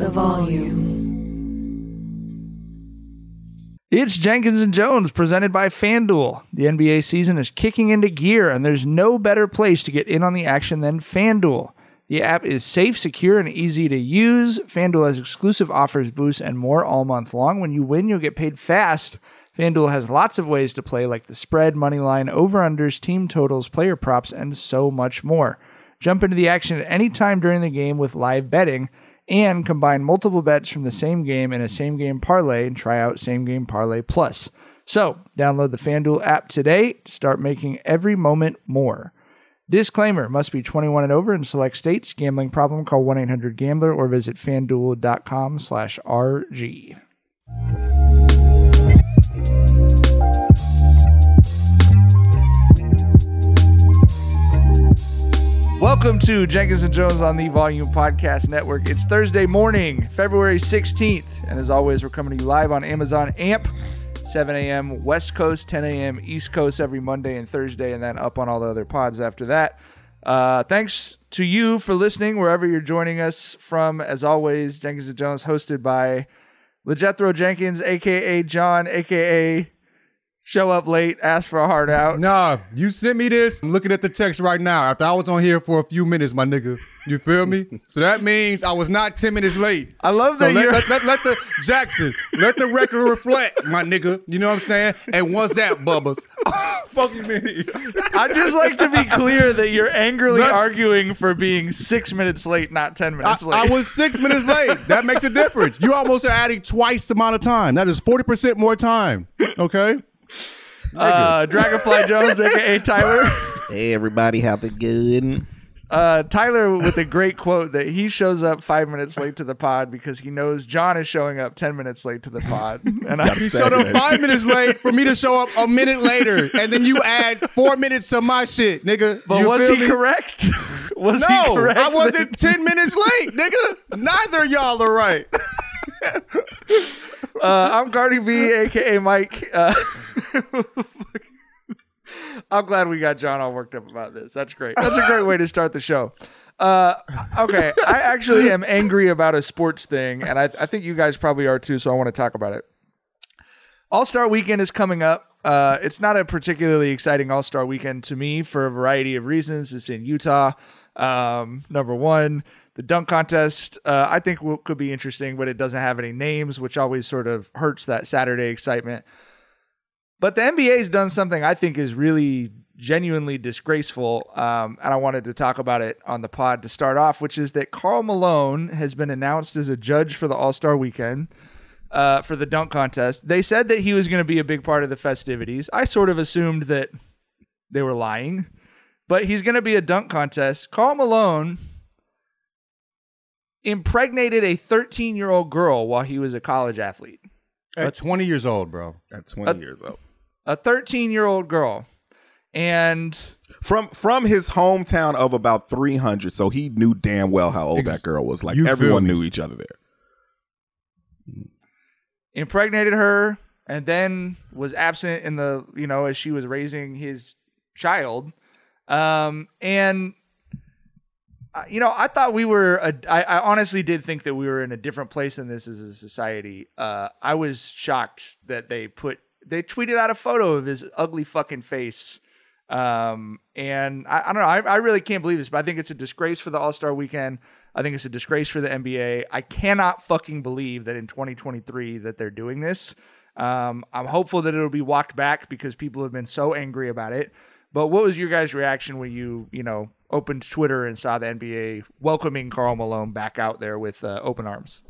The volume. It's Jenkins and Jonez presented by FanDuel. The NBA season is kicking into gear, and there's no better place to get in on the action than FanDuel. The app is safe, secure, and easy to use. FanDuel has exclusive offers, boosts, and more all month long. When you win, you'll get paid fast. FanDuel has lots of ways to play, like the spread, money line, over-unders, team totals, player props, and so much more. Jump into the action at any time during the game with live betting and combine multiple bets from the same game in a same game parlay and try out same game parlay plus. So, download the FanDuel app today to start making every moment more. Disclaimer must be 21 and over in select states. Gambling problem, call 1-800-GAMBLER or visit fanduel.com slash RG. Welcome to Jenkins and Jonez on the Volume Podcast Network. It's Thursday morning, February 16th. And as always, we're coming to you live on Amazon AMP, 7 a.m. West Coast, 10 a.m. East Coast every Monday and Thursday, and then up on all the other pods after that. Uh, thanks to you for listening wherever you're joining us from. As always, Jenkins and Jonez, hosted by LeJethro Jenkins, aka John, aka show up late, ask for a heart out. Nah, you sent me this. I'm looking at the text right now. After I was on here for a few minutes, my nigga. You feel me? so that means I was not 10 minutes late. I love So that let, you're. let, let, let the Jackson, let the record reflect, my nigga. You know what I'm saying? And what's that, Bubbas? Fuck you, mean? I'd just like to be clear that you're angrily arguing for being six minutes late, not 10 minutes I late. I was six minutes late. That makes a difference. You almost are adding twice the amount of time. That is 40% more time. Okay? Uh, Dragonfly Jones, aka Tyler. Hey, everybody, how's it good? Uh, Tyler with a great quote that he shows up five minutes late to the pod because he knows John is showing up 10 minutes late to the pod. And I, He showed up five minutes late for me to show up a minute later, and then you add four minutes to my shit, nigga. but You was feel he me? correct? was he No, correct? I wasn't ten minutes late, nigga. Neither of y'all are right. Uh, I'm Cardi B, aka Mike. Uh, I'm glad we got John all worked up about this. That's great. That's a great way to start the show. Uh, okay, I actually am angry about a sports thing, and I, I think you guys probably are too. So I want to talk about it. All Star Weekend is coming up. Uh, it's not a particularly exciting All Star Weekend to me for a variety of reasons. It's in Utah. Um, number one, the dunk contest uh, I think will, could be interesting, but it doesn't have any names, which always sort of hurts that Saturday excitement. But the NBA has done something I think is really genuinely disgraceful, um, and I wanted to talk about it on the pod to start off, which is that Karl Malone has been announced as a judge for the All Star Weekend uh, for the dunk contest. They said that he was going to be a big part of the festivities. I sort of assumed that they were lying, but he's going to be a dunk contest. Karl Malone impregnated a 13 year old girl while he was a college athlete. At 20 years old, bro. At 20 years old. A 13 year old girl. And from from his hometown of about 300 so he knew damn well how old Ex- that girl was like everyone knew each other there impregnated her and then was absent in the you know as she was raising his child um and you know i thought we were a, I, I honestly did think that we were in a different place in this as a society uh i was shocked that they put they tweeted out a photo of his ugly fucking face um and i, I don't know I, I really can't believe this but i think it's a disgrace for the all-star weekend I think it's a disgrace for the NBA. I cannot fucking believe that in 2023 that they're doing this. Um, I'm hopeful that it'll be walked back because people have been so angry about it. But what was your guys' reaction when you, you know, opened Twitter and saw the NBA welcoming Karl Malone back out there with uh, open arms?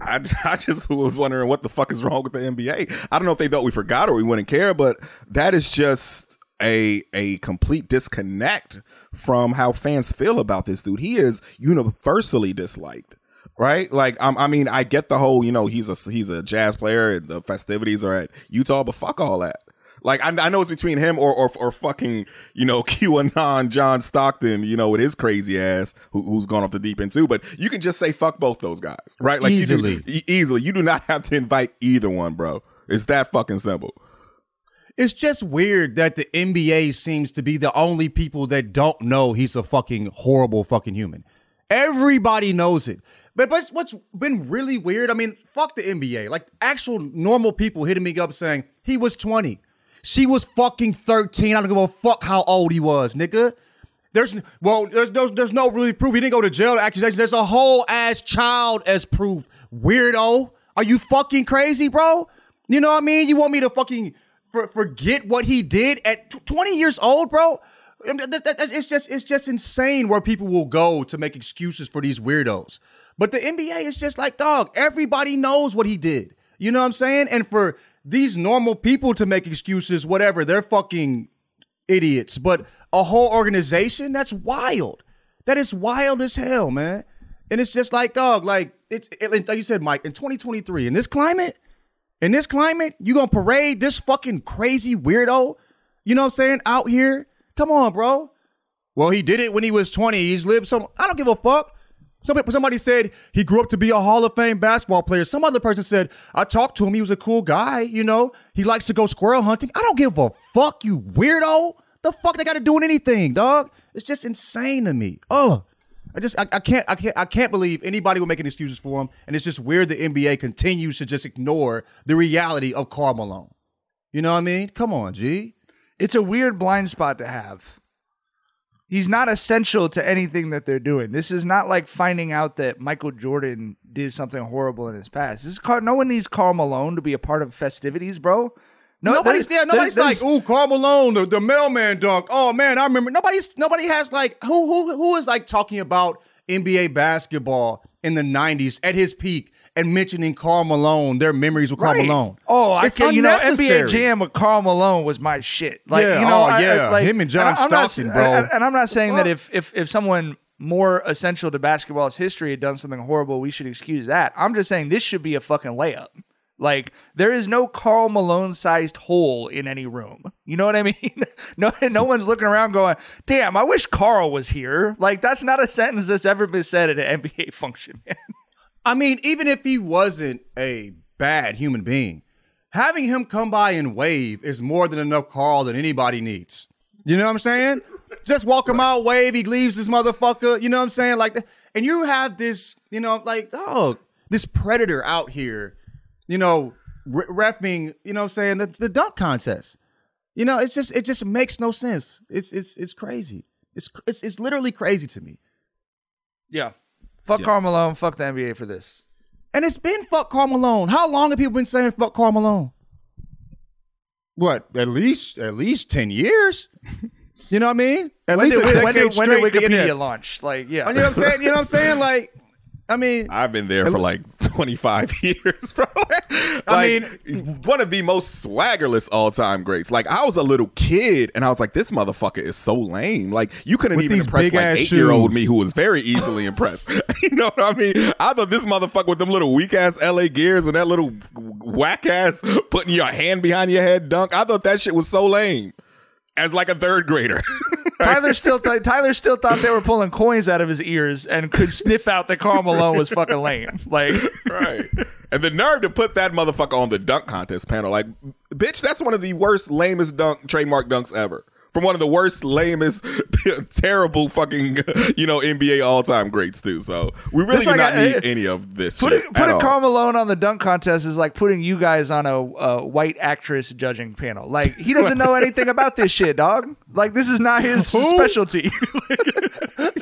I, I just was wondering what the fuck is wrong with the NBA. I don't know if they thought we forgot or we wouldn't care, but that is just a a complete disconnect from how fans feel about this dude. He is universally disliked. Right, like I mean, I get the whole, you know, he's a he's a jazz player. And the festivities are at Utah, but fuck all that. Like I, I know it's between him or, or or fucking you know QAnon John Stockton, you know, with his crazy ass who, who's gone off the deep end too. But you can just say fuck both those guys, right? Like you Easily. do, e- easily. You do not have to invite either one, bro. It's that fucking simple. It's just weird that the NBA seems to be the only people that don't know he's a fucking horrible fucking human. Everybody knows it. But, but what's been really weird, I mean, fuck the NBA. Like actual normal people hitting me up saying he was 20. She was fucking 13. I don't give a fuck how old he was, nigga. There's well, there's no there's no really proof. He didn't go to jail. Accusations. There's a whole ass child as proof. Weirdo. Are you fucking crazy, bro? You know what I mean? You want me to fucking for, forget what he did at tw- 20 years old, bro? It's just it's just insane where people will go to make excuses for these weirdos. But the NBA is just like, dog, everybody knows what he did. You know what I'm saying? And for these normal people to make excuses, whatever, they're fucking idiots. But a whole organization, that's wild. That is wild as hell, man. And it's just like, dog, like it's it, like you said, Mike, in 2023, in this climate, in this climate, you gonna parade this fucking crazy weirdo, you know what I'm saying, out here? Come on, bro. Well, he did it when he was 20. He's lived some. I don't give a fuck. Some somebody said he grew up to be a Hall of Fame basketball player. Some other person said I talked to him. He was a cool guy. You know, he likes to go squirrel hunting. I don't give a fuck, you weirdo. The fuck they got to do with anything, dog? It's just insane to me. Oh, I just I, I can't I can't I can't believe anybody will make any excuses for him. And it's just weird the NBA continues to just ignore the reality of Karl Malone. You know what I mean? Come on, G. It's a weird blind spot to have. He's not essential to anything that they're doing. This is not like finding out that Michael Jordan did something horrible in his past. This is no one needs Karl Malone to be a part of festivities, bro. No, nobody's there. Nobody's like, "Ooh, Karl Malone, the, the mailman dunk." Oh man, I remember. Nobody's nobody has like who who who is like talking about NBA basketball in the '90s at his peak and mentioning Karl Malone, their memories with Karl Right. Malone. Oh, I It's can. You know. NBA Jam with Karl Malone was my shit. Like, Yeah, you know, oh, I- I- yeah. like, Him and John not- Stockton, bro. And, and I'm not saying that if if if someone more essential to basketball's history had done something horrible, we should excuse that. I'm just saying this should be a fucking layup. Like there is no Karl Malone sized hole in any room. You know what I mean? no, no one's looking around going, "Damn, I wish Karl was here." Like that's not a sentence that's ever been said at an NBA function. Man. I mean, even if he wasn't a bad human being, having him come by and wave is more than enough Karl that anybody needs. You know what I'm saying? Just walk him out, wave, he leaves this motherfucker. You know what I'm saying? Like, and you have this, you know, like, oh, this predator out here, you know, re- refing, you know what I'm saying, the, the dunk contest. You know, it's just, it just makes no sense. It's, it's, it's crazy. It's, it's, it's literally crazy to me. Yeah. Fuck Karl Malone. Fuck the NBA for this. And it's been fuck Karl Malone. How long have people been saying fuck Karl Malone? What? At least at least ten years. You know what I mean? At When least did, a when decade did, when straight. did the Wikipedia internet. launch? Like, yeah. You know what I'm saying? You know what I'm saying? Like, I mean, I've been there for like 25 years, bro. I mean, one of the most swaggerless all time greats. Like, I was a little kid and I was like, this motherfucker is so lame. Like, you couldn't even impress like eight year old me who was very easily impressed. you know what I mean? I thought this motherfucker with them little weak ass LA gears and that little whack ass putting your hand behind your head dunk. I thought that shit was so lame. As like a third grader. Tyler still th- Tyler still thought they were pulling coins out of his ears and could sniff out that Karl Malone was fucking lame. Like, right. And the nerve to put that motherfucker on the dunk contest panel. Like, bitch, that's one of the worst, lamest dunk trademark dunks ever. From one of the worst, lamest, terrible fucking, you know, NBA all time greats too. So we really It's do like not a- need it- any of this. putting shit at putting all. Karl Malone on the dunk contest is like putting you guys on a, a white actress judging panel. Like, he doesn't know anything about this shit, dog. Like, this is not his specialty.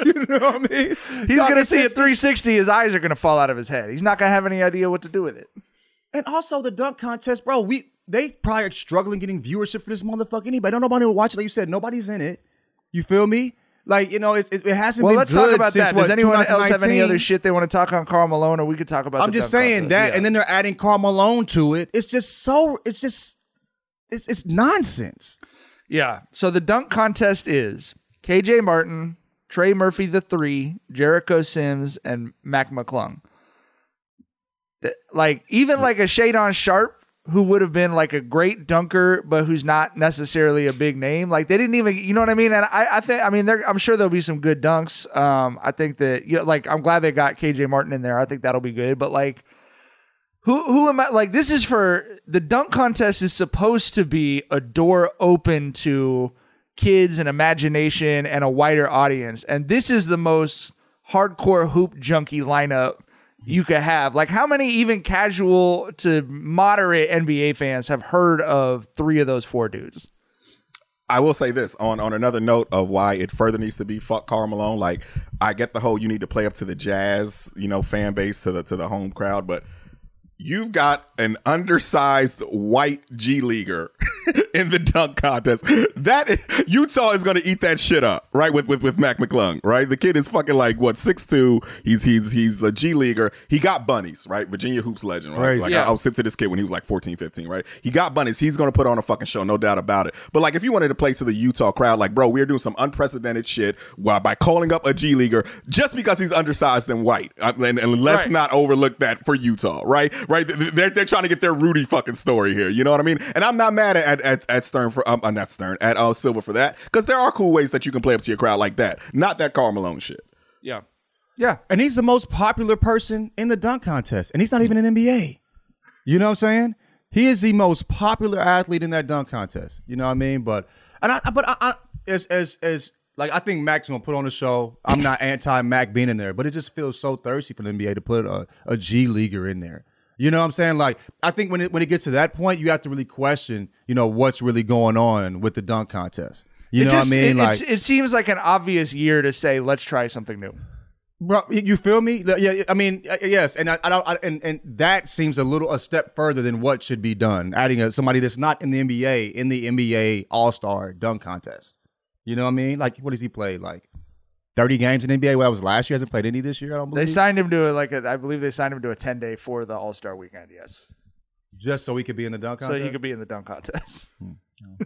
you know what I mean? He's Dog, gonna see a 360. His eyes are gonna fall out of his head. He's not gonna have any idea what to do with it. And also the dunk contest, bro. We they probably are struggling getting viewership for this motherfucker. Anybody don't nobody watch it. Like you said, nobody's in it. You feel me? Like you know, it's, it, it hasn't Well, been let's good talk about since that. what, Does anyone else have any other shit they want to talk on Karl Malone, or we could talk about? I'm just saying contest? that, Yeah. and then they're adding Karl Malone to it. It's just so. It's just. It's it's nonsense. Yeah. So the dunk contest is KJ Martin, Trey Murphy the three, Jericho Sims, and Mac McClung. Like even like a Shaedon Sharpe, who would have been like a great dunker, but who's not necessarily a big name. Like they didn't even, you know what I mean? And I, I think, I mean, I'm sure there'll be some good dunks. Um, I think that, you know, like I'm glad they got KJ Martin in there. I think that'll be good. But like, who who am I like this is for the dunk contest is supposed to be a door open to kids and imagination and a wider audience. And this is the most hardcore hoop junkie lineup you could have. Like how many even casual to moderate NBA fans have heard of three of those four dudes? I will say this on on another note of why it further needs to be fuck Karl Malone. Like I get the whole you need to play up to the Jazz, you know, fan base to the to the home crowd, but you've got an undersized white G leaguer in the dunk contest. That Utah is going to eat that shit up, right? With with with Mac McClung, right? The kid is fucking like what six two. He's he's he's a G leaguer. He got bunnies, right? Virginia hoops legend, right? Crazy. Like Yeah. I, I was hip to this kid when he was like 14, 15, right? He got bunnies. He's going to put on a fucking show, no doubt about it. But like if you wanted to play to the Utah crowd, like bro, we're doing some unprecedented shit while by calling up a G leaguer just because he's undersized and white, and, and let's Right. not overlook that for Utah, right? Right? They're they're trying to get their Rudy fucking story here. You know what I mean? And I'm not mad at at, at Stern for um, uh, not Stern at uh, Silver for that because there are cool ways that you can play up to your crowd like that. Not that Karl Malone shit. Yeah. Yeah. And he's the most popular person in the dunk contest, and he's not even an NBA. You know what I'm saying? He is the most popular athlete in that dunk contest. You know what I mean? But and I but I, I as as as like I think Mac's gonna put on the show. I'm not anti Mac being in there, but it just feels so thirsty for the NBA to put a, a G leaguer in there. You know what I'm saying? Like I think when it when it gets to that point, you have to really question, you know, what's really going on with the dunk contest. You It know just- what I mean? It, like it seems like an obvious year to say, let's try something new. Bro, you feel me? Yeah, I mean, yes, and I, I don't, I, and and that seems a little a step further than what should be done. Adding a, somebody that's not in the NBA in the NBA All Star dunk contest. You know what I mean? Like, what does he play? Like thirty games in NBA. Well, that was last year. Hasn't played any this year. I don't believe. They signed him to a, like a, I believe they signed him to a 10 day for the All Star weekend. Yes. just so he could be in the dunk So contest. he could be in the dunk contest. Hmm.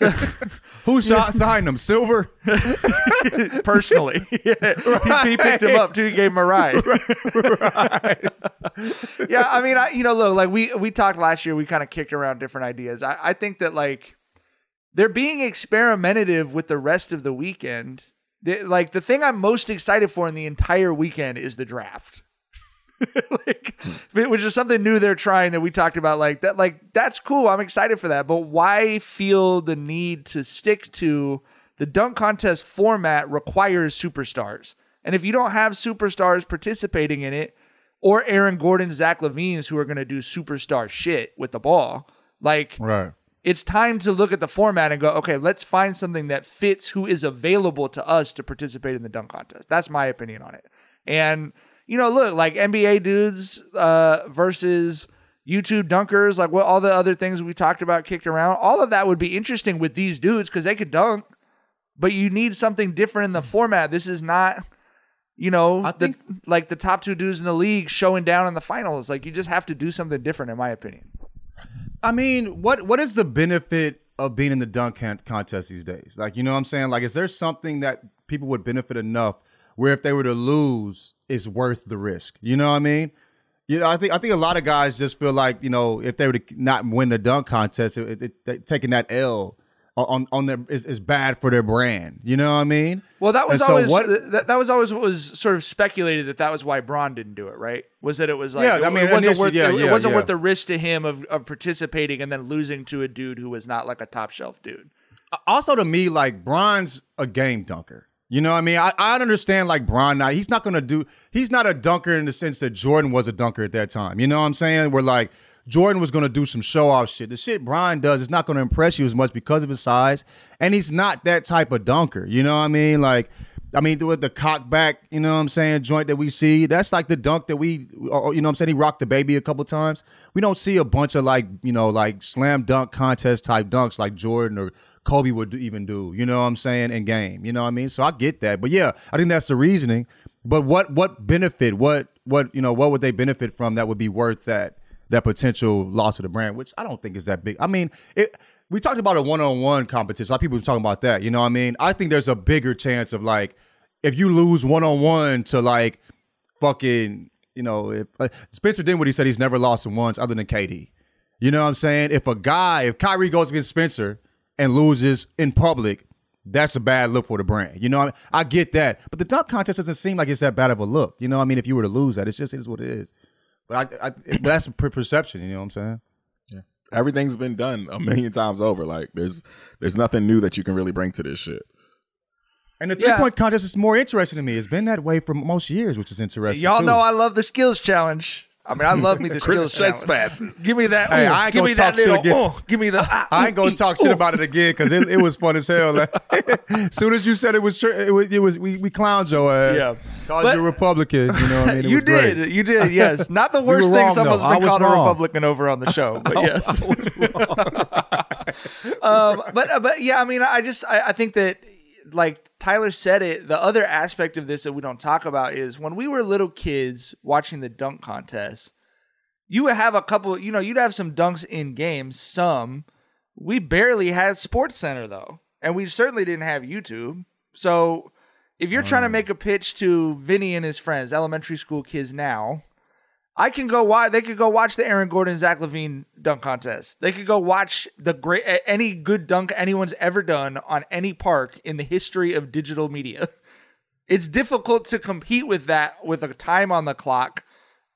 Who shot, signed him? Silver. personally. yeah. he, he picked him up too. He gave him a ride. right. yeah, I mean, I you know, look, like we we talked last year. We kind of kicked around different ideas. I, I think that like they're being experimentative with the rest of the weekend. Like the thing I'm most excited for in the entire weekend is the draft. like, which is something new they're trying that we talked about. Like that, like that's cool. I'm excited for that. But why feel the need to stick to the dunk contest format requires superstars, and if you don't have superstars participating in it, or Aaron Gordon, Zach LaVine's who are going to do superstar shit with the ball, like Right. It's time to look at the format and go, okay, let's find something that fits who is available to us to participate in the dunk contest. That's my opinion on it. And you know, look, like NBA dudes uh, versus YouTube dunkers, like what all the other things we talked about kicked around, all of that would be interesting with these dudes because they could dunk, but you need something different in the format. This is not. You know, I the, think- like the top two dudes in the league showing down in the finals. Like you just have to do something different, in my opinion. I mean, what what is the benefit of being in the dunk contest these days? Like, you know what I'm saying? Like, is there something that people would benefit enough where if they were to lose, is worth the risk? You know what I mean? You know, I think I think a lot of guys just feel like you know if they were to not win the dunk contest, it, it, it- taking that L on on their is, is bad for their brand. You know what I mean? Well, that was And so always what- that, that was always what was sort of speculated that that was why Bron didn't do it, right? Was that it was like Yeah, it, I mean, it wasn't worth yeah, it, it wasn't yeah. worth the risk to him of, of participating and then losing to a dude who was not like a top shelf dude. also to me, like Bron's a game dunker. You know what I mean? I, I understand like Bron now. He's not gonna do he's not a dunker in the sense that Jordan was a dunker at that time. You know what I'm saying? We're like Jordan was gonna do some show off shit. The shit Bron does is not gonna impress you as much because of his size. And he's not that type of dunker. You know what I mean? Like I mean, with the cock back, you know what I'm saying, joint that we see, that's like the dunk that we, or, you know what I'm saying, he rocked the baby a couple times. We don't see a bunch of like, you know, like slam dunk contest type dunks like Jordan or Kobe would even do, you know what I'm saying, in game. You know what I mean? So I get that. But yeah, I think that's the reasoning. But what what benefit, what what you know, what would they benefit from that would be worth that that potential loss of the brand, which I don't think is that big. I mean, it we talked about a one-on-one competition. A lot of people talking about that. You know what I mean? I think there's a bigger chance of like if you lose one-on-one to like fucking, you know, if uh, Spencer Dinwiddie said he's never lost in once other than KD. You know what I'm saying? If a guy, if Kyrie goes against Spencer and loses in public, that's a bad look for the brand. You know, I, mean? I get that, but the dunk contest doesn't seem like it's that bad of a look. You know, I mean, if you were to lose that, it's just it is what it is. But I, I but that's a perception. You know what I'm saying? Yeah. Everything's been done a million times over. Like there's there's nothing new that you can really bring to this shit. And the three point contest is more interesting to me. It's been that way for most years, which is interesting. Y'all too. know I love the skills challenge. I mean, I love me the Chris skills challenge. passes. Give me that. Hey, ooh, I ain't give gonna me that talk shit little. against- ooh, give me the. ah, I ain't gonna talk ooh. shit about it again because it, it was fun as hell. as soon as you said it was, tr- it was, it was we, we clowned your ass. Yeah. Called But- you a Republican. You know what I mean? It you was great. did. You did. Yes. Not the worst thing wrong, someone's though. Been called a. Republican over on the show. But yes. um, but but yeah, I mean, I just I, I think that like Tyler said it. The other aspect of this that we don't talk about is when we were little kids watching the dunk contest. You would have a couple. You know, you'd have some dunks in games. Some. We barely had Sports Center though, and we certainly didn't have YouTube. So if you're trying to make a pitch to Vinny and his friends, elementary school kids now, I can go watch. They could go watch the Aaron Gordon Zach LaVine dunk contest. They could go watch the great any good dunk anyone's ever done on any park in the history of digital media. It's difficult to compete with that with a time on the clock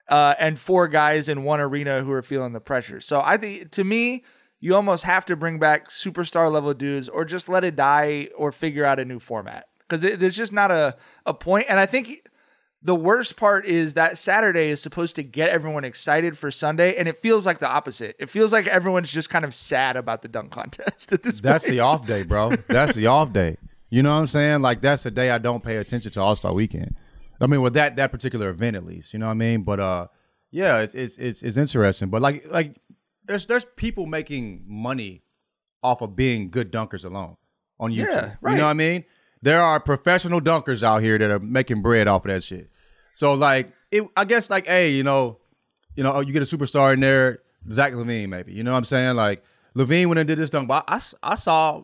uh, and four guys in one arena who are feeling the pressure. So I think to me, you almost have to bring back superstar level dudes or just let it die or figure out a new format because there's just not a, a point. And I think the worst part is that Saturday is supposed to get everyone excited for Sunday, and it feels like the opposite. It feels like everyone's just kind of sad about the dunk contest at this That's point. the off day, bro. That's the off day. You know what I'm saying? Like that's the day I don't pay attention to All Star Weekend. I mean, with that that particular event at least. You know what I mean? But uh, yeah, it's it's it's, it's interesting. But like like there's there's people making money off of being good dunkers alone on YouTube. Yeah, You know what I mean? There are professional dunkers out here that are making bread off of that shit. So like it, I guess like hey, you know, you know, oh, you get a superstar in there, Zach LaVine maybe. You know what I'm saying? Like LaVine went and did this dunk, but I, I saw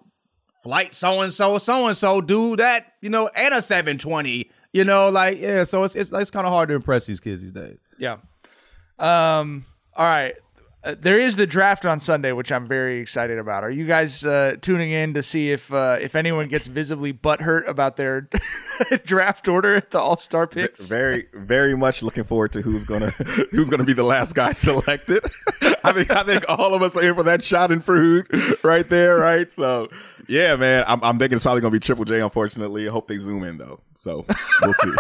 flight so and so so and so do that, you know, and a 720. You know, like yeah. So it's it's, it's kind of hard to impress these kids these days. Yeah. Um. All right. Uh, there is the draft on Sunday, which I'm very excited about. Are you guys uh, tuning in to see if uh, if anyone gets visibly butthurt about their draft order at the All Star picks? Very, very much looking forward to who's gonna who's gonna be the last guy selected. I think I think all of us are here for that schadenfreude right there, right? So yeah, man, I'm, I'm thinking it's probably gonna be Triple J. Unfortunately, I hope they zoom in though. So we'll see.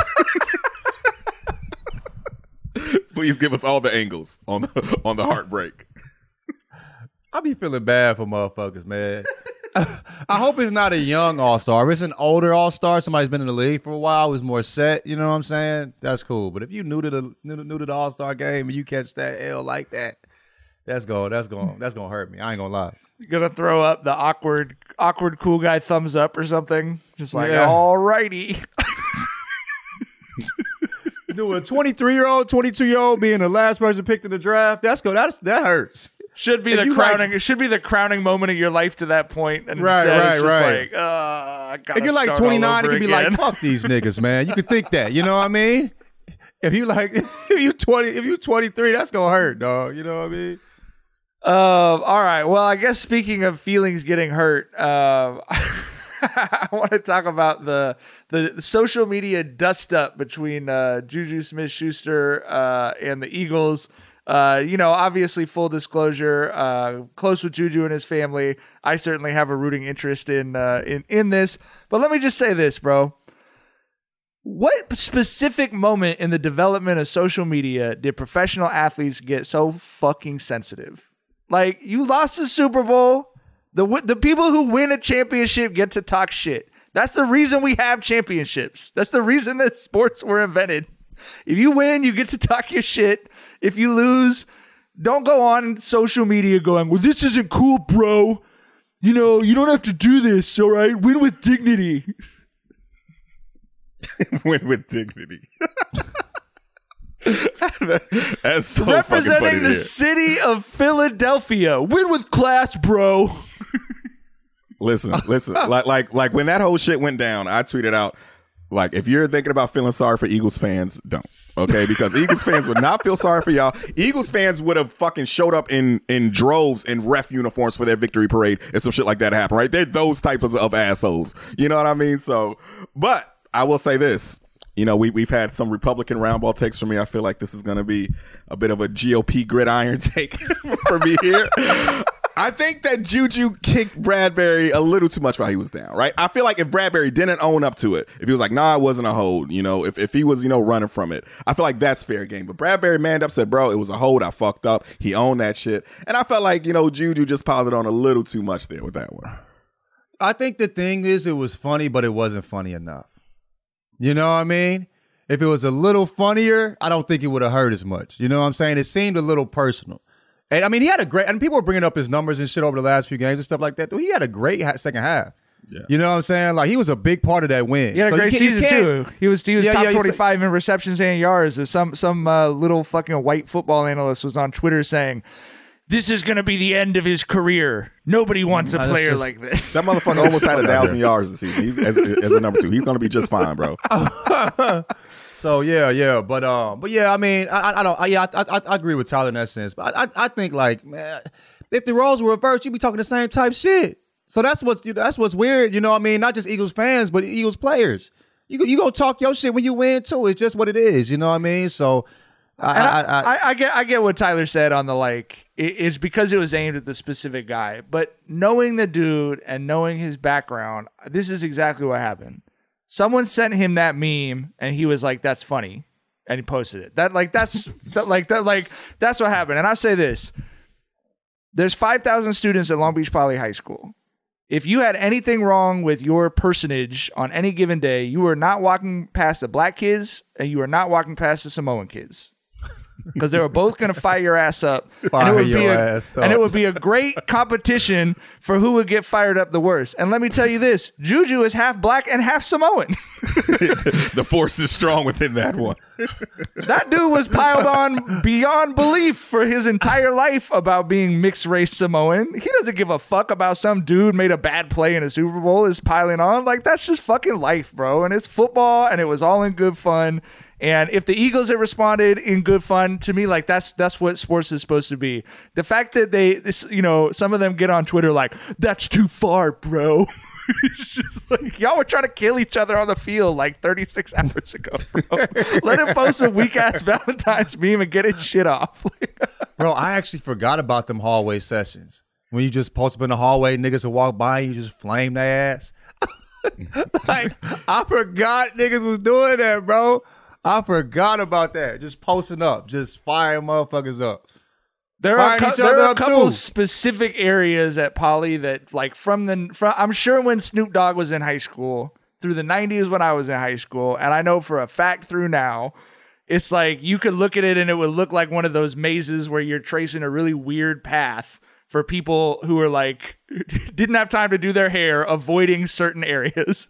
Please give us all the angles on the, on the heartbreak. I be feeling bad for motherfuckers, man. I hope it's not a young all star. If it's an older all star, somebody's been in the league for a while, who's more set. You know what I'm saying? That's cool. But if you new to the new to, new to the all star game and you catch that L like that, that's going that's going that's gonna hurt me. I ain't gonna lie. You're gonna throw up the awkward, awkward cool guy thumbs up or something. Just like, Yeah. all righty. Do a 23 year old, 22 year old being the last person picked in the draft. That's go. That's that hurts. Should be If the you like- crowning. it should be the crowning moment of your life to that point, and Right, instead right, it's just right. like, uh, I If you're like 29, it over could be like, fuck these niggas, man. You could think that. You know what I mean? If you like, if you twenty, if you twenty three, that's gonna hurt, dog. You know what I mean? Um, all right. Well, I guess speaking of feelings getting hurt, um, I want to talk about the the social media dust up between uh, JuJu Smith-Schuster uh, and the Eagles. Uh, you know, obviously, full disclosure, uh, close with JuJu and his family. I certainly have a rooting interest in uh, in in this. But let me just say this, bro. What specific moment in the development of social media did professional athletes get so fucking sensitive? Like you lost the Super Bowl. The the people who win a championship get to talk shit. That's the reason we have championships. That's the reason that sports were invented. If you win, you get to talk your shit. If you lose, don't go on social media going, "Well, this isn't cool, bro." You know, you don't have to do this, all right? Win with dignity. Win with dignity. That's so Representing the city of Philadelphia. Win with class, bro. Listen, listen. like like like when that whole shit went down, I tweeted out like if you're thinking about feeling sorry for Eagles fans, don't. Okay, because Eagles fans would not feel sorry for y'all. Eagles fans would have fucking showed up in in droves in ref uniforms for their victory parade if some shit like that happened, right? They're those types of, of assholes. You know what I mean? So, but I will say this. You know, we, we've had some Republican roundball takes from me. I feel like this is going to be a bit of a GOP gridiron take for me here. I think that JuJu kicked Bradberry a little too much while he was down, right? I feel like if Bradberry didn't own up to it, if he was like, nah, it wasn't a hold, you know, if, if he was, you know, running from it, I feel like that's fair game. But Bradberry manned up, said, bro, it was a hold. I fucked up. He owned that shit. And I felt like, you know, JuJu just piled it on a little too much there with that one. I think the thing is, it was funny, but it wasn't funny enough. You know what I mean? If it was a little funnier, I don't think it would have hurt as much. You know what I'm saying? It seemed a little personal. And I mean, he had a great, and people were bringing up his numbers and shit over the last few games and stuff like that. Dude, he had a great second half. Yeah. You know what I'm saying? Like he was a big part of that win. He had a So you great season too. He was he was Yeah, top yeah, you twenty said- five in receptions and yards. Some some uh, little fucking white football analyst was on Twitter saying, "This is going to be the end of his career. Nobody wants a that's player just- like this." That motherfucker almost had a thousand yards this season. He's as, as a number two. He's going to be just fine, bro. So yeah, yeah, but um, but yeah, I mean, I, I- don't, I, yeah, I, I, I agree with Tyler in that sense, but I, I, I think like, man, if the roles were reversed, you'd be talking the same type shit. So that's what's that's what's weird, you know. what I mean, not just Eagles fans, but Eagles players. You go- you go talk your shit when you win too. It's just what it is, you know what I mean. So, I, I, I, I, I, I get I get what Tyler said on the like it, it's because it was aimed at the specific guy, but knowing the dude and knowing his background, this is exactly what happened. Someone sent him that meme and he was like, "That's funny," and he posted it. That like that's that like that like that's what happened. And I say this: there's five thousand students at Long Beach Poly High School. If you had anything wrong with your personage on any given day, you were not walking past the black kids and you were not walking past the Samoan kids because they were both going to fire your ass up, and Fire it would be your a, ass and it would be a great competition for who would get fired up the worst. And let me tell you this: JuJu is half black and half Samoan. the force is strong within that one. that dude was piled on beyond belief for his entire life about being mixed race Samoan. He doesn't give a fuck about some dude made a bad play in a Super Bowl is piling on. Like that's just fucking life, bro. And it's football and it was all in good fun. And if the Eagles had responded in good fun to me, like that's that's what sports is supposed to be. The fact that they, this, you know, some of them get on Twitter like that's too far, bro. it's just like y'all were trying to kill each other on the field like 36 hours ago, bro. Let him post a weak ass Valentine's meme and get his shit off. bro, I actually forgot about them hallway sessions when you just post up in the hallway, niggas will walk by and you just flame their ass. like I forgot niggas was doing that, bro. I forgot about that. Just posting up, just firing motherfuckers up. There are, each there are a couple too. specific areas at Poly that, like, from the from, I'm sure when Snoop Dogg was in high school, through the '90s when I was in high school, and I know for a fact through now, it's like you could look at it and it would look like one of those mazes where you're tracing a really weird path for people who are like didn't have time to do their hair, avoiding certain areas,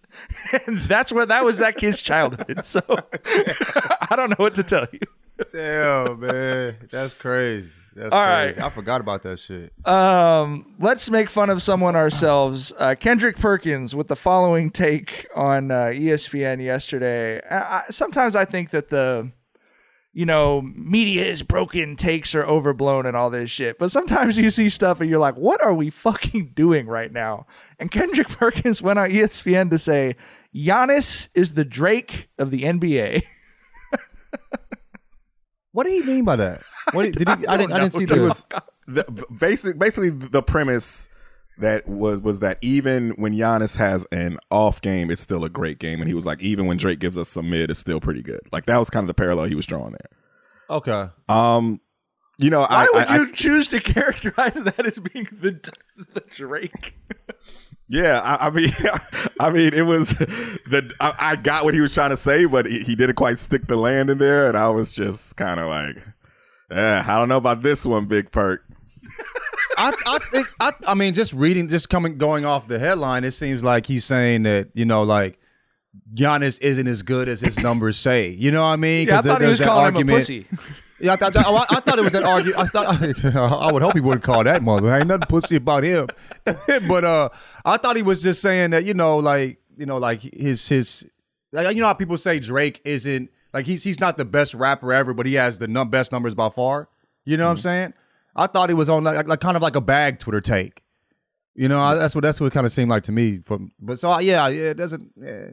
and that's where that was that kid's childhood. So I don't know what to tell you. Damn, man. That's crazy. That's All right. I forgot about that shit. Um, let's make fun of someone ourselves. Uh, Kendrick Perkins with the following take on uh, ESPN yesterday. I, I, sometimes I think that the you know, media is broken, takes are overblown, and all this shit. But sometimes you see stuff and you're like, what are we fucking doing right now? And Kendrick Perkins went on ESPN to say, Giannis is the Drake of the NBA. What did he mean by that? What did, did he? I didn't. I didn't see He the. was the, basic, basically the premise that was was that even when Giannis has an off game, it's still a great game, and he was like, even when Drake gives us some mid, it's still pretty good. Like that was kind of the parallel he was drawing there. okay. Um, you know, Why I, would I, you choose to characterize that as being the, the Drake? Yeah, I, I mean, I mean, it was the I, I got what he was trying to say, but he, he didn't quite stick the land in there, and I was just kind of like, yeah, I don't know about this one, Big Perk. I, I think I, I mean just reading just coming going off the headline it seems like he's saying that you know like Giannis isn't as good as his numbers say. You know what I mean? Yeah, I 'Cause there- he there's was that calling him a argument. pussy. yeah I thought, I, I- I thought it was that argument I thought I would hope he wouldn't call that mother. Ain't nothing pussy about him. But uh I thought he was just saying that you know like you know like his his like, you know how people say Drake isn't like he's he's not the best rapper ever but he has the num- best numbers by far you know what I'm mm-hmm. saying I thought he was on like, like kind of like a bag Twitter take. You know, I, that's what that's what it kind of seemed like to me. From but so yeah, yeah, it doesn't. Yeah,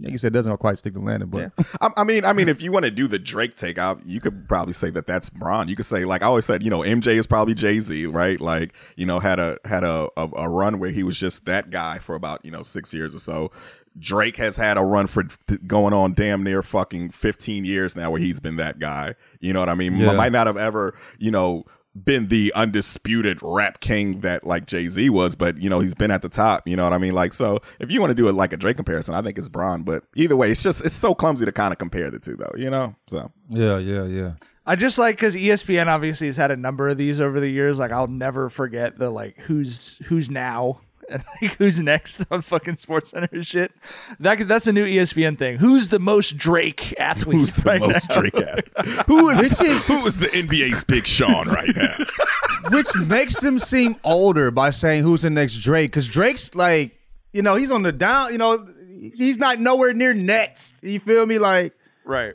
like you said, it doesn't quite stick the landing, but I, I mean, I mean, if you want to do the Drake take takeout, you could probably say that that's Bron. You could say, like I always said, you know, MJ is probably Jay Z, right? Like, you know, had a had a, a a run where he was just that guy for about you know six years or so. Drake has had a run for going on damn near fucking 15 years now where he's been that guy. You know what I mean? Yeah. Might not have ever, you know, been the undisputed rap king that like Jay Z was, but you know, he's been at the top. You know what I mean? Like, so if you want to do it like a Drake comparison, I think it's Bron. But either way, it's just, it's so clumsy to kind of compare the two though, you know? So yeah, yeah, yeah. I just like because ESPN obviously has had a number of these over the years. Like I'll never forget the like who's who's now and like who's next on fucking Sports Center shit. That that's a new ESPN thing. Who's the most Drake athlete? who's the right most now? Drake at? Who is, Which is- who is the NBA's Big Sean right now? Which makes him seem older by saying who's the next Drake, because Drake's like, you know, he's on the down. You know, he's not nowhere near next. You feel me? Like, Right.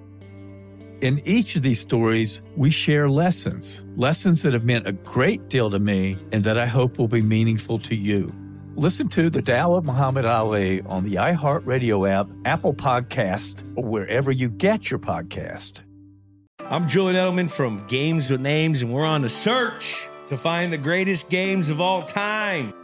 In each of these stories, we share lessons, lessons that have meant a great deal to me and that I hope will be meaningful to you. Listen to The Tao of Muhammad Ali on the iHeartRadio app, Apple Podcast, or wherever you get your podcast. I'm Julian Edelman from Games with Names, and we're on a search to find the greatest games of all time.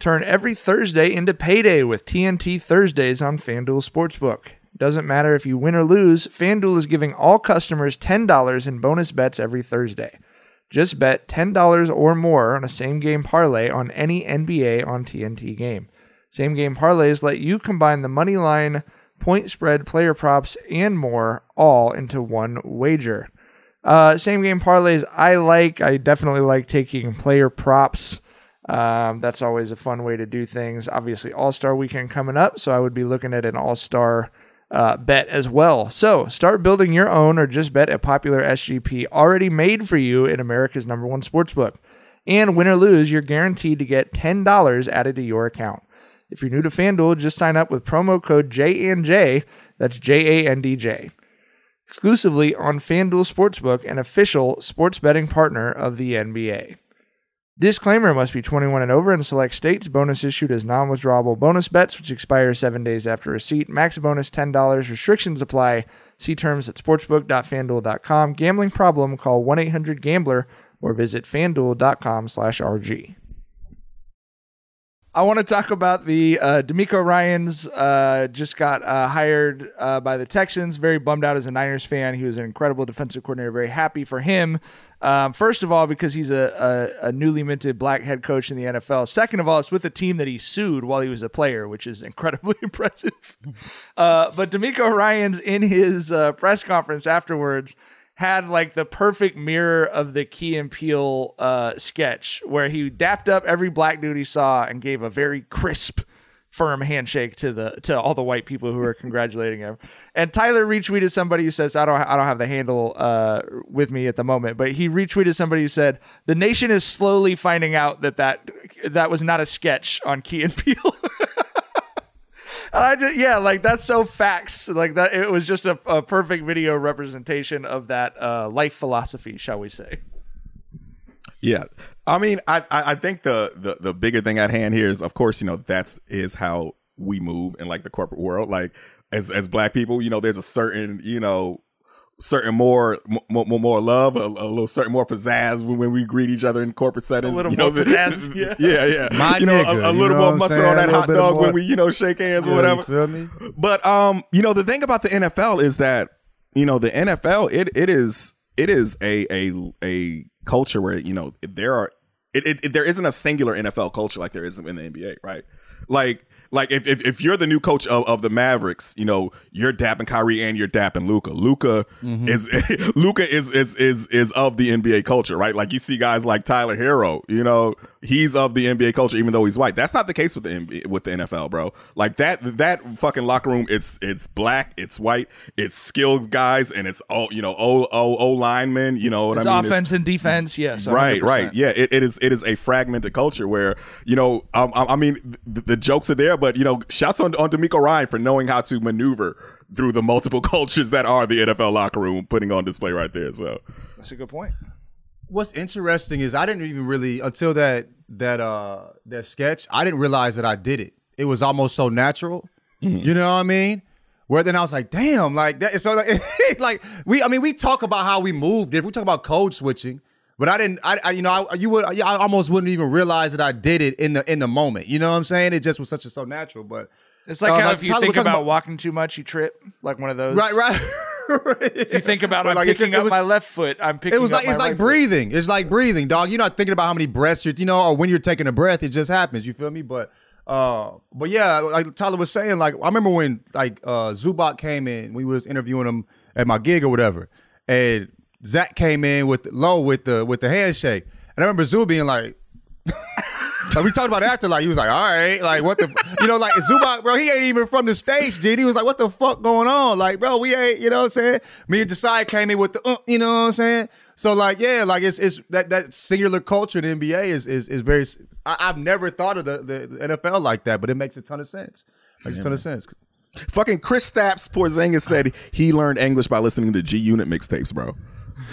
Turn every Thursday into payday with TNT Thursdays on FanDuel Sportsbook. Doesn't matter if you win or lose, FanDuel is giving all customers $10 in bonus bets every Thursday. Just bet $10 or more on a same game parlay on any NBA on TNT game. Same game parlays let you combine the money line, point spread, player props, and more all into one wager. Uh, same game parlays I like. I definitely like taking player props. Um, that's always a fun way to do things. Obviously, All Star weekend coming up, so I would be looking at an All Star uh, bet as well. So start building your own or just bet a popular SGP already made for you in America's number one sportsbook. And win or lose, you're guaranteed to get $10 added to your account. If you're new to FanDuel, just sign up with promo code JANJ, that's J A N D J, exclusively on FanDuel Sportsbook, an official sports betting partner of the NBA. Disclaimer must be 21 and over in select states. Bonus issued as non withdrawable bonus bets, which expire seven days after receipt. Max bonus $10. Restrictions apply. See terms at sportsbook.fanduel.com. Gambling problem, call 1 800 Gambler or visit fanduel.com slash RG. I want to talk about the uh, DeMeco Ryans. Uh, just got uh, hired uh, by the Texans. Very bummed out as a Niners fan. He was an incredible defensive coordinator. Very happy for him. Um, first of all, because he's a, a, a newly minted black head coach in the NFL. Second of all, it's with a team that he sued while he was a player, which is incredibly impressive. Uh, but DeMeco Ryans in his uh, press conference afterwards had like the perfect mirror of the Key and Peele uh, sketch where he dapped up every black dude he saw and gave a very crisp, firm handshake to the to all the white people who are congratulating him. And Tyler retweeted somebody who says, "I don't I don't have the handle uh, with me at the moment," but he retweeted somebody who said, "The nation is slowly finding out that that that was not a sketch on Key and Peele." And I just yeah, like that's so facts. Like that, it was just a, a perfect video representation of that uh, life philosophy, shall we say? Yeah, I mean, I I I think the the the bigger thing at hand here is, of course, you know, that's is how we move in like the corporate world. Like as as black people, you know, there's a certain you know certain more more, more love, a, a little certain more pizzazz when, when we greet each other in corporate settings. A little you more the- pizzazz, yeah. yeah, yeah. My you know, nigga, a, a you little know more what I'm mustard saying? on that hot dog more- when we you know shake hands or whatever. You feel me? But um, you know, the thing about the NFL is that you know the NFL it it is it is a a a culture where you know there are it, it, it- there isn't a singular NFL culture like there is in the NBA, right? Like like if if, if you're the new coach of, of the Mavericks, you know you're dapping Kyrie and you're dapping Luka. Luka is Luka is is is is of the NBA culture, right? Like you see guys like Tyler Herro, you know he's of the NBA culture even though he's white. That's not the case with the NBA, with the NFL, bro. Like that that fucking locker room, it's it's black, it's white, it's skilled guys, and it's all you know o o o linemen. You know what It's I mean? It's- offense and defense, yes, right 100%. right yeah it, it is it is a fragmented culture where you know um, i I mean the, the jokes are there but you know shouts on on DeMeco Ryan for knowing how to maneuver through the multiple cultures that are the NFL locker room putting on display right there so That's a good point. What's interesting is I didn't even really until that that uh that sketch, I didn't realize that I did it. It was almost so natural. You know what I mean? Where then I was like, damn, like that. So like, like we, I mean, we talk about how we moved. If we talk about code switching, but I didn't, I, I you know, I, you would, I almost wouldn't even realize that I did it in the in the moment. You know what I'm saying? It just was such a so natural. But It's like uh, how if you Tyler think talking about, walking too much, you trip. Like one of those. right, right. If you think about I'm like, picking just- it up was- my left foot, I'm picking. It was like it's like right foot. breathing. It's like breathing, dog. You're not thinking about how many breaths you're, you know, or when you're taking a breath. It just happens. You feel me? But Uh, but yeah, like Tyler was saying, like I remember when like uh Zubac came in, we was interviewing him at my gig or whatever, and Zach came in with low with the with the handshake, and I remember Zoo being like. Like we talked about it after, like he was like, "All right, like what the, you know, like Zubac, bro, he ain't even from the states, dude. He was like, "What the fuck going on?" Like, bro, we ain't, you know what I'm saying? Me and Josiah came in with the, uh, you know what I'm saying? So like, yeah, like it's it's that that singular culture in the NBA is is is very. I, have never thought of the, the, the NFL like that, but it makes a ton of sense. Makes Yeah, a ton of sense. Fucking Kristaps Porzingis said he learned English by listening to G Unit mixtapes, bro.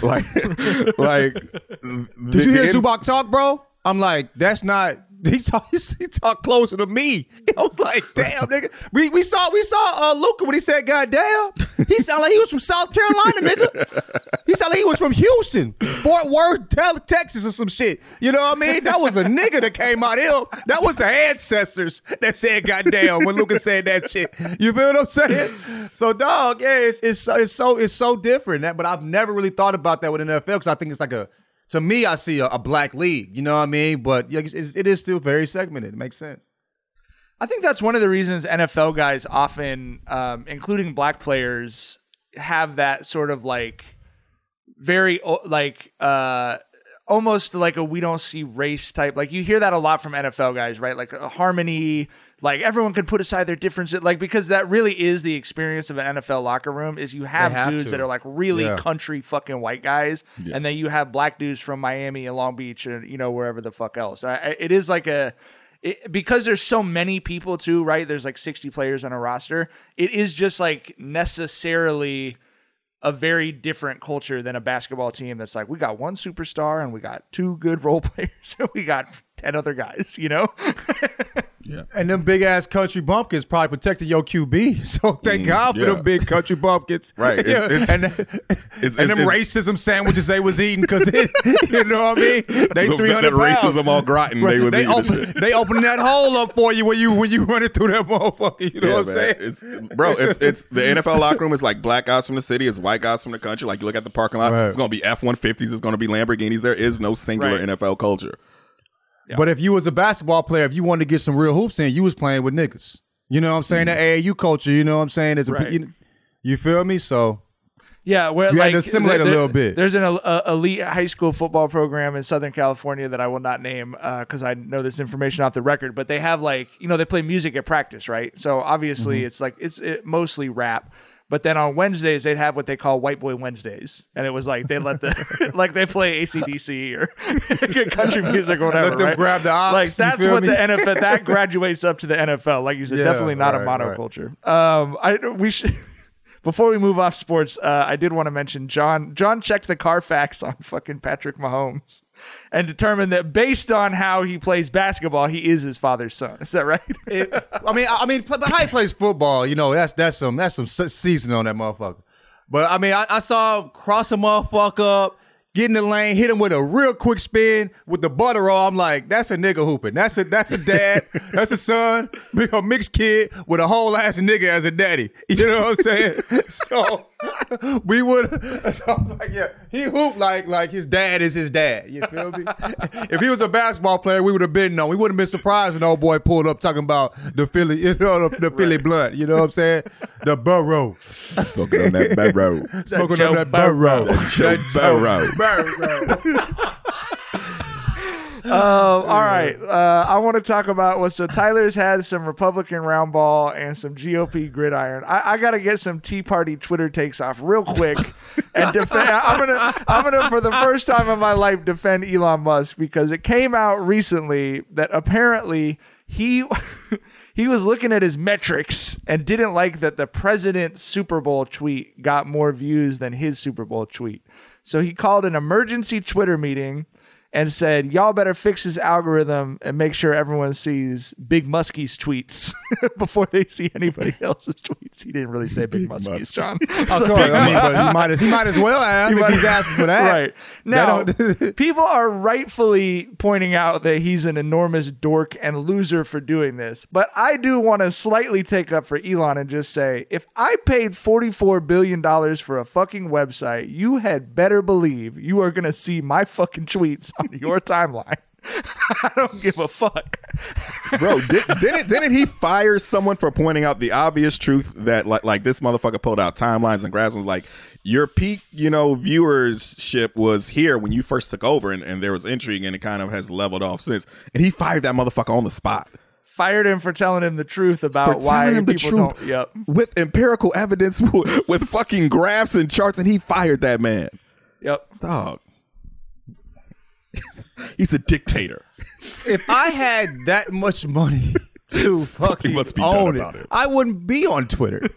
Like, like. Did you hear Zubac talk, bro? I'm like, that's not. He talked he talk closer to me. I was like, damn, nigga. We, we saw we saw uh, Luka when he said, "God damn." He sounded like he was from South Carolina, nigga. He sounded like he was from Houston, Fort Worth, Texas, or some shit. You know what I mean? That was a nigga that came out him. That was the ancestors that said, "God damn," when Luka said that shit. You feel what I'm saying? So, dog, yeah, it's it's so it's so it's so different. That, but I've never really thought about that with NFL because I think it's like a to me, I see a, a black league. You know what I mean? But yeah, it's, still very segmented. It makes sense. I think that's one of the reasons NFL guys often, um, including black players, have that sort of like very like uh almost like a we don't see race type. Like you hear that a lot from NFL guys, right? Like harmony, like everyone can put aside their differences, like because that really is the experience of an NFL locker room. Is you have, have dudes to. that are like really Yeah. country fucking white guys, Yeah. and then you have black dudes from Miami and Long Beach and you know wherever the fuck else. I, it is like a. It, because there's so many people too, right? There's like 60 players on a roster. It is just like necessarily a very different culture than a basketball team that's like we got one superstar and we got two good role players and we got 10 other guys, you know? Yeah. And them big ass country bumpkins probably protected your QB. So thank Mm, God for yeah. them big country bumpkins. Right. It's- it's- and it's- and them it's- racism sandwiches they was eating because you know what I mean. They The- three hundred that racism au gratin they was they eating open they open that hole up for you when you when you running through that motherfucker. You know Yeah, what I'm man. saying? It's bro, it's it's the NFL locker room is like black guys from the city, it's white guys from the country. Like you look at the parking lot, Right. it's gonna be F one fifties, it's gonna be Lamborghinis. There is no singular Right. NFL culture. But if you was a basketball player, if you wanted to get some real hoops in, you was playing with niggas. You know what I'm saying? That AAU culture, you know what I'm saying? Is a, Right. you, you feel me? So Yeah, where You had like to assimilate a there- little bit. There's an uh, elite high school football program in Southern California that I will not name because I know this information off the record. But they have like you know they play music at practice, right? So obviously Mhm. it's like it's it, mostly rap. But then on Wednesdays they'd have what they call White Boy Wednesdays, and it was like they let the like they play ACDC or country music or whatever. Let them right? grab the ox, Like that's what me? the NFL that graduates up to the NFL. Like you said, Yeah, definitely not a right, right. monoculture. Um, I we should. Before we move off sports, uh, I did want to mention John. John checked the Carfax on fucking Patrick Mahomes and determined that based on how he plays basketball, he is his father's son. Is that right? I mean, I mean, but how he plays football, you know, that's that's some that's some se- seasoning on that motherfucker. But I mean, I, I saw him cross a motherfucker up, get in the lane, hit him with a real quick spin with the butter roll. I'm like, that's a nigga hooping. That's a that's a dad. that's a son. Be a mixed kid with a whole ass nigga as a daddy. You know what I'm saying? so we would. So I'm like, yeah, he hooped like like his dad is his dad. You feel me? if he was a basketball player, we would have been known. We wouldn't have been surprised when old boy pulled up talking about the Philly, you know, the, the Philly blunt. You know what I'm saying? The burrow. Smoking on that burrow. Smoking on that Burrow. burrow. That Joe Burrow. Um, all right. Uh, I want to talk about what so Tyler's had some Republican round ball and some GOP gridiron. I, I got to get some Tea Party Twitter takes off real quick and defend. I'm gonna I'm gonna for the first time in my life defend Elon Musk because it came out recently that apparently he. He was looking at his metrics and didn't like that the president's Super Bowl tweet got more views than his Super Bowl tweet. So he called an emergency Twitter meeting and said, "Y'all better fix this algorithm and make sure everyone sees Big Muskie's tweets before they see anybody else's tweets." He didn't really say Big Muskie's, John. Of course, I mean, he might as he might as well have He if he's asking for that. Right. Now, people are rightfully pointing out that he's an enormous dork and loser for doing this. But I do want to slightly take up for Elon and just say if I paid $44 billion for a fucking website, you had better believe you are going to see my fucking tweets on your timeline. I don't give a fuck. Bro, did, didn't didn't he fire someone for pointing out the obvious truth that like like this motherfucker pulled out timelines and graphs and was like your peak, you know, viewership was here when you first took over and, and there was intrigue and it kind of has leveled off since. And he fired that motherfucker on the spot. Fired him for telling him the truth For about why telling him the people truth. Yep. with empirical evidence with fucking graphs and charts and he fired that man. Yep. Dog. He's a dictator. if I had that much money to Something fucking must be done own it, about it. I wouldn't be on Twitter.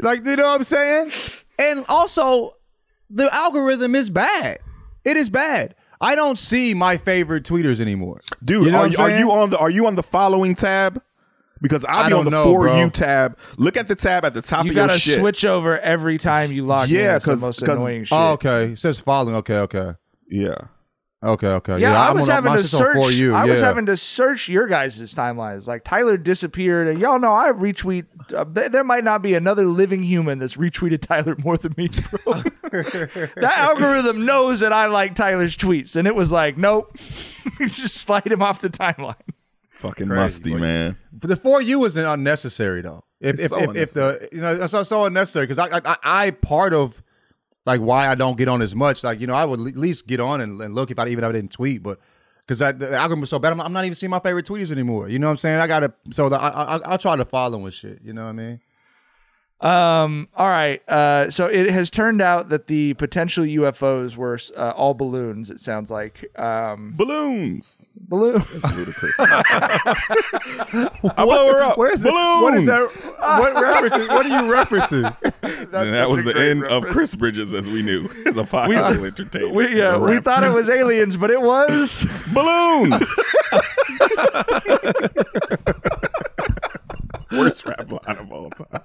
like, you know what I'm saying? And also, the algorithm is bad. It is bad. I don't see my favorite tweeters anymore, Dude, You know are, what you, I'm are saying? you on the are you on the following tab? Because I'll I be on don't the know, for bro. you tab. Look at the tab at the top You of your gotta shit. switch over every time you log Yeah, in. It's the 'cause- most 'cause- annoying oh, shit. Oh, okay. It says following. Okay, okay, Yeah. Okay, okay. Yeah, I I'm was on- having to search. For you. I was having to search your guys' timelines. Like Tyler disappeared, and y'all know I retweet. Uh, there might not be another living human that's retweeted Tyler more than me, bro. that algorithm knows that I like Tyler's tweets, and it was like, nope, just slide him off the timeline. Fucking Crazy, musty, boy. man. But the for you isn't unnecessary though. If It's if, so if, if the you know it's so, so unnecessary because I, I I part of like why I don't get on as much. Like you know I would at least get on and, and look if I even if I didn't tweet, but because the algorithm is so bad, I'm, I'm not even seeing my favorite tweets anymore. You know what I'm saying? I gotta so the, I, I I'll try to follow and shit. You know what I mean? Um. All right. Uh. So it has turned out that the potential UFOs were uh, all balloons. It sounds like. Um. Balloons. Balloons. That's ludicrous. I blow her up. Where is it? What is that? What reference? What are you referencing? and that was the end of Chris Bridges as we knew as a popular entertainer. We yeah. We rapper. thought it was aliens, but it was balloons. Worst rap line of all time.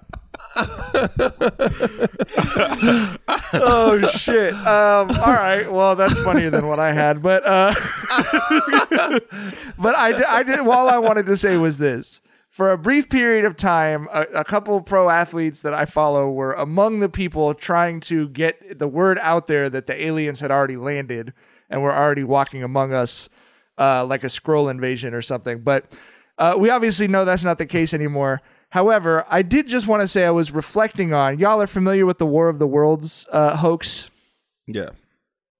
oh shit. Um, all right. Well, that's funnier than what I had, but uh, but I, I did. All I wanted to say was this: for a brief period of time, a, a couple pro athletes that I follow were among the people trying to get the word out there that the aliens had already landed and were already walking among us, uh, like a scroll invasion or something. But uh, we obviously know that's not the case anymore. However, I did just want to say I was reflecting on y'all are familiar with the War of the Worlds uh, hoax. Yeah.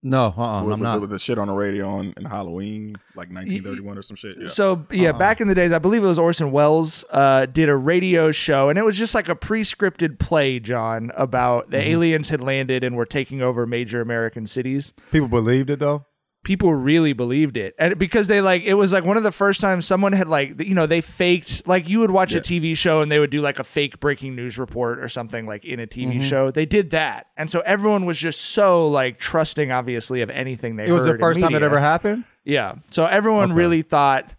No, uh-uh, with, I'm with- not. with the shit on the radio on in Halloween, like 1931 or some shit. Yeah. So yeah, back in the days, I believe it was Orson Welles uh, did a radio show, and it was just like a pre-scripted play, John, about the Mhm. aliens had landed and were taking over major American cities. People believed it though. People really believed it, and because they like it was like one of the first times someone had like you know they faked like you would watch a TV show and they would do like a fake breaking news report or something like in a TV Mhm. show. They did that, and so everyone was just so like trusting, obviously, of anything they. It was the first time that ever happened. Yeah. So everyone Okay. really thought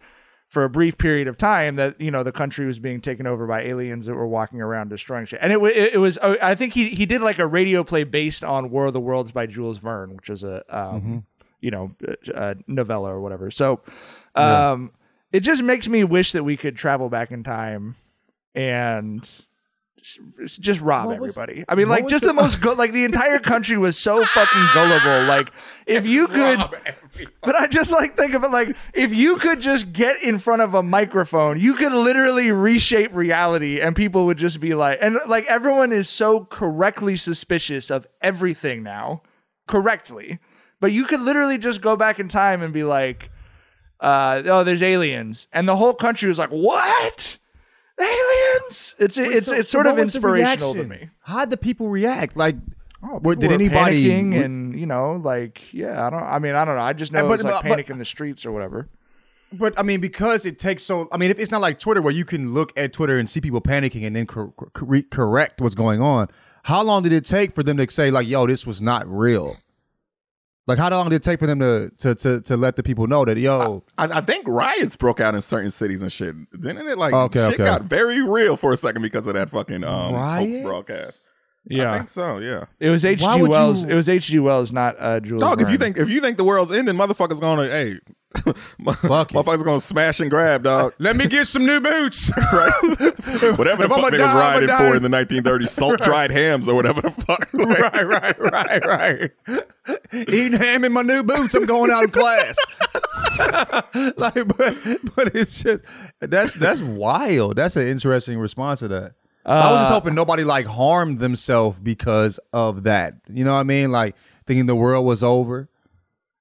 for a brief period of time that you know the country was being taken over by aliens that were walking around destroying shit. And it it, it was oh, I think he he did like a radio play based on War of the Worlds by Jules Verne, which was a um, Mhm. You know a, a novella or whatever. So Yeah. um it just makes me wish that we could travel back in time and just rob What was- everybody. I mean, like just the- the most go- like the entire country was so fucking gullible. Like if you could, but I just like think of it like if you could just get in front of a microphone, you could literally reshape reality, and people would just be like, and like everyone is so correctly suspicious of everything now, correctly. But you could literally just go back in time and be like, uh, "Oh, there's aliens," and the whole country was like, "What? Aliens?" It's Wait, it's so- it's sort what of inspirational to me. How'd the people react? Like, what, did anybody? panicking and you know like yeah I don't I mean I don't know I just know it but- was like but- panic in the streets or whatever. But I mean, because it takes so. I mean, if it's not like Twitter where you can look at Twitter and see people panicking and then cor- cor- correct what's going on. How long did it take for them to say like, "Yo, this was not real"? Like, how long did it take for them to to to, to let the people know that, yo, I, I think riots broke out in certain cities and shit. Didn't it? Like Okay, shit okay. got very real for a second because of that fucking um, hoax Riots? broadcast. Yeah. I think so. Yeah. It was H.G. Wells. you- It was H.G. Wells, not uh, Jules. Dog, if you think if you think the world's ending, motherfuckers gonna hey My, motherfuckers gonna smash and grab, dog. Let me get some new boots. right? Whatever the fuck I'ma they was riding for in the 1930s, salt dried hams or whatever the fuck. right, right, right, right. Eating ham in my new boots. I'm going out of class. like, but, but it's just that's that's wild. That's an interesting response to that. I was just Uh, hoping nobody like harmed themselves because of that. You know what I mean? Like thinking the world was over.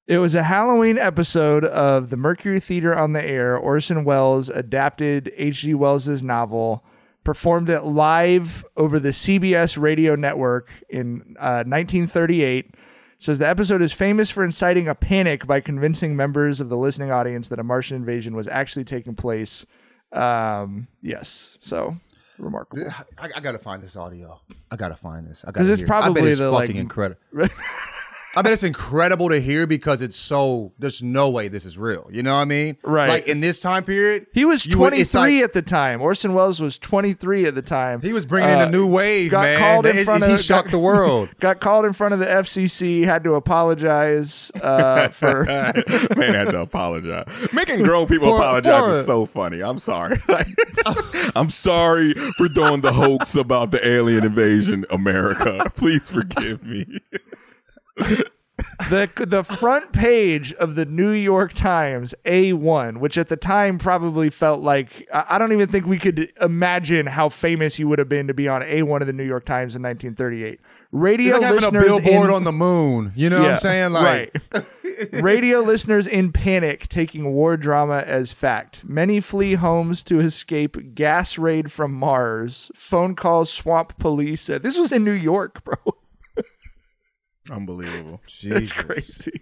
It was a Halloween episode of the Mercury Theater on the Air. Orson Welles adapted H.G. Wells's novel, performed it live over the CBS radio network in uh, 1938. Says the episode is famous for inciting a panic by convincing members of the listening audience that a Martian invasion was actually taking place. Um, yes, so remarkable. I, I gotta find this audio. I gotta find this. I gotta Because it's hear it. I bet probably it's the, fucking like- incredible. I mean, it's incredible to hear because it's so. There's no way this is real. You know what I mean? Right. Like in this time period, He was you would- 23 like- at the time. Orson Welles was 23 at the time. He was bringing in a new wave, got man. Called in He- front he of, shocked got- the world. Got called in front of the FCC. Had to apologize uh, for. Man had to apologize. Making grown people For- apologize for- is so funny. I'm sorry. I'm sorry for doing the hoax about the alien invasion, America. Please forgive me. The the front page of the New York Times A1, which at the time probably felt like I don't even think we could imagine how famous you would have been to be on A1 of the New York Times in 1938. Radio It's like having a listeners billboard in- on the moon. You know what I'm saying? Like, right. Radio listeners in panic taking war drama as fact. Many flee homes to escape gas raid from Mars. Phone calls swamp police. Uh, this was in New York, bro. Unbelievable. That's crazy.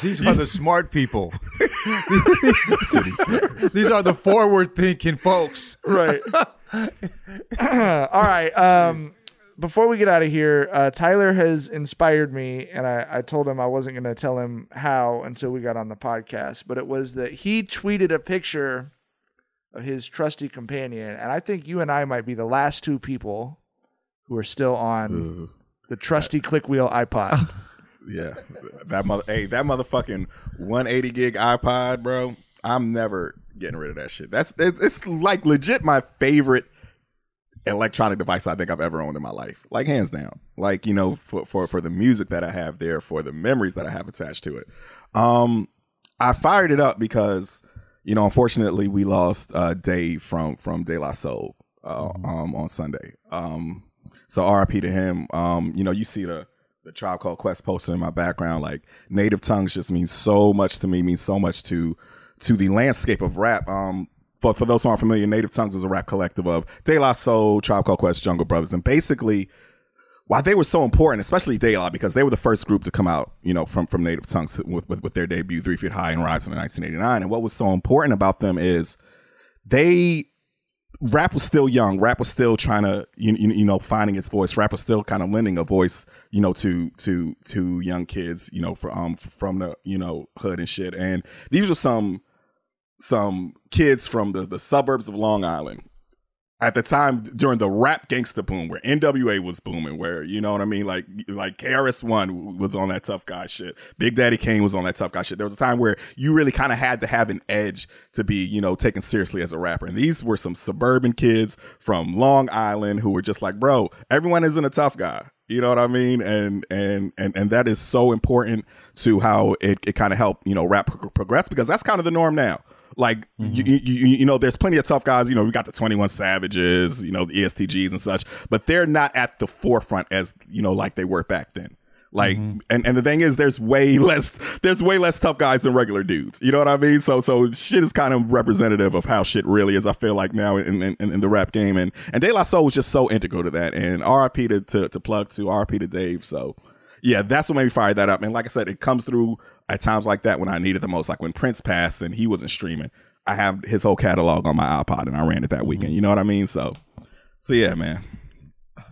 These are the smart people. City slickers. These are the forward thinking folks. Right. All right. Um, before we get out of here, uh, Tyler has inspired me, and I, I told him I wasn't going to tell him how until we got on the podcast. But it was that he tweeted a picture of his trusty companion, and I think you and I might be the last two people who are still on the trusty click wheel iPod. Yeah, that mother. Hey, that motherfucking 180 gig iPod, bro. I'm never getting rid of that shit. That's it's, it's like legit my favorite electronic device I think I've ever owned in my life. Like hands down. Like you know, for for for the music that I have there, for the memories that I have attached to it. Um, I fired it up because you know, unfortunately, we lost uh, Dave from from De La Soul uh, um, on Sunday. Um, so RIP to him. Um, you know, you see the the Tribe Called Quest posted in my background. Like Native Tongues just means so much to me. Means so much to to the landscape of rap. Um, for for those who aren't familiar, Native Tongues was a rap collective of De La Soul, Tribe Called Quest, Jungle Brothers, and basically why they were so important, especially De La, because they were the first group to come out, you know, from from Native Tongues with with, with their debut Three Feet High and Rising in 1989. And what was so important about them is they rap was still young. Rap was still trying to, you, you, you know, finding its voice. Rap was still kind of lending a voice, you know, to to to young kids, you know, for, um from the you know hood and shit. And these were some some kids from the the suburbs of Long Island at the time during the rap gangsta boom where NWA was booming, where you know what I mean, like like KRS One was on that tough guy shit, Big Daddy Kane was on that tough guy shit. There was a time where you really kind of had to have an edge to be you know taken seriously as a rapper, and these were some suburban kids from Long Island who were just like, bro, everyone isn't a tough guy. You know what I mean? And and and and that is so important to how it, it kind of helped you know rap pro- progress because that's kind of the norm now. Like mm-hmm. you, you, you, you know, there's plenty of tough guys. You know, we got the Twenty One Savages, you know, the ESTGs and such, but they're not at the forefront as you know, like they were back then. Like, mm-hmm. and and the thing is, there's way less, there's way less tough guys than regular dudes. You know what I mean? So so shit is kind of representative of how shit really is. I feel like now in in, in the rap game, and and De La Soul was just so integral to that. And R.I.P. to to, to plug to R.I.P. to Dave. So yeah, that's what made me fire that up. And like I said, it comes through at times like that when I needed the most. Like when Prince passed and he wasn't streaming, I have his whole catalog on my iPod and I ran it that weekend. Mm-hmm. You know what I mean? So, so yeah, man.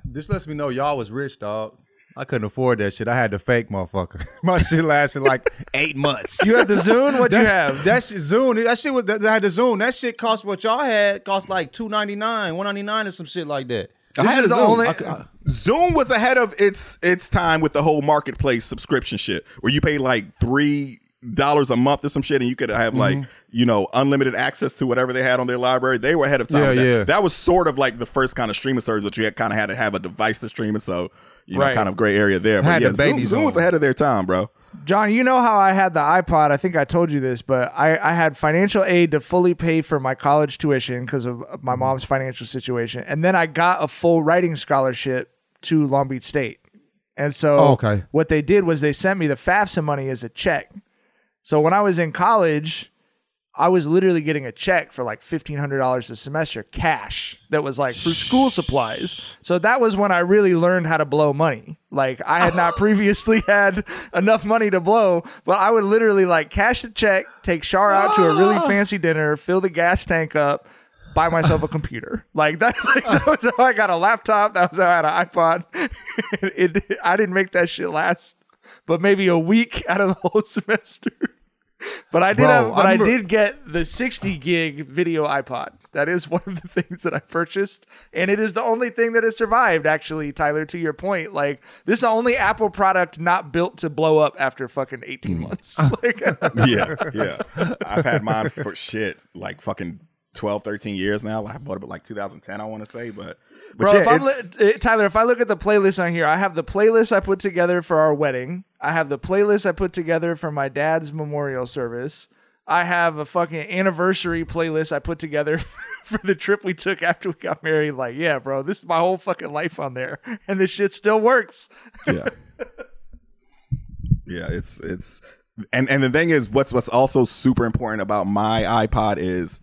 This lets me know y'all was rich, dog. I couldn't afford that shit. I had to fake motherfucker. My shit lasted like eight months. You had the Zune? What'd you have? That shit Zune. That shit was that, that had the Zune. That shit cost what y'all had cost like two ninety nine, one ninety nine, or some shit like that. I This had is the Zune. only- I- Zune was ahead of its its time with the whole marketplace subscription shit, where you pay like three dollars a month or some shit, and you could have like Mhm. you know unlimited access to whatever they had on their library. They were ahead of time. Yeah, that. yeah. That was sort of like the first kind of streaming service, that you had kind of had to have a device to stream it. So you know, Right. kind of gray area there. But yeah, Zune, Zune was ahead of their time, bro. John, you know how I had the iPod. I think I told you this, but I, I had financial aid to fully pay for my college tuition because of my mm-hmm. mom's financial situation. And then I got a full writing scholarship to Long Beach State. And so Oh, okay. what they did was they sent me the FAFSA money as a check. So when I was in college, I was literally getting a check for like fifteen hundred dollars a semester, cash. That was like for school supplies. So that was when I really learned how to blow money. Like I had not previously had enough money to blow, but I would literally like cash the check, take Shar out to a really ah. fancy dinner, fill the gas tank up, buy myself a computer. Like that, like, that was how I got a laptop. That was how I had an iPod. it, I didn't make that shit last, but maybe a week out of the whole semester. But I did, Bro, have, but I, I did get the 60 gig video iPod. That is one of the things that I purchased, and it is the only thing that has survived. Actually, Tyler, to your point, like this is the only Apple product not built to blow up after fucking 18 Hmm. months. Like, yeah, yeah. I've had mine for shit like fucking 12, 13 years now. I bought it like 2010, I want to say, but but Bro, yeah, if I'm li- uh, Tyler, if I look at the playlist on here, I have the playlist I put together for our wedding. I have the playlist I put together for my dad's memorial service. I have a fucking anniversary playlist I put together for the trip we took after we got married. Like, yeah, bro, this is my whole fucking life on there, and this shit still works. yeah yeah it's it's and and the thing is what's what's also super important about my ipod is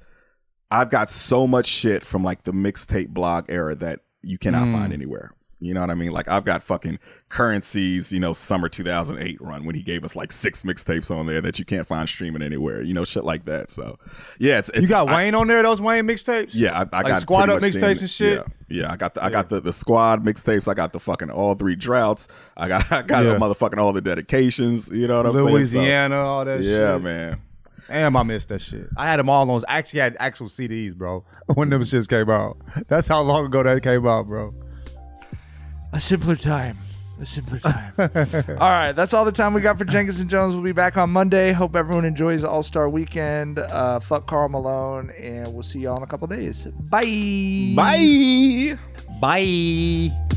i've got so much shit from like the mixtape blog era that you cannot Mm. find anywhere you know what i mean like i've got fucking Curren$y's you know summer 2008 run when he gave us like six mixtapes on there that you can't find streaming anywhere you know shit like that so yeah it's, it's you got I- Wayne on there? Those Wayne mixtapes? yeah, I, I Like got squad up mixtapes and shit. Yeah, yeah, I got the I got the, the squad mixtapes. I got the fucking all three droughts. I got I got Yeah. the motherfucking all the dedications. You know what I'm saying? So- Louisiana, all that yeah, shit. man. Damn, I missed that shit. I had them all on. I actually had actual CDs, bro. When them shits came out. That's how long ago that came out, bro. A simpler time. A simpler time. all right, that's all the time we got for Jenkins and Jonez. We'll be back on Monday. Hope everyone enjoys All Star Weekend. Uh, fuck Karl Malone, and we'll see y'all in a couple days. Bye. Bye. Bye.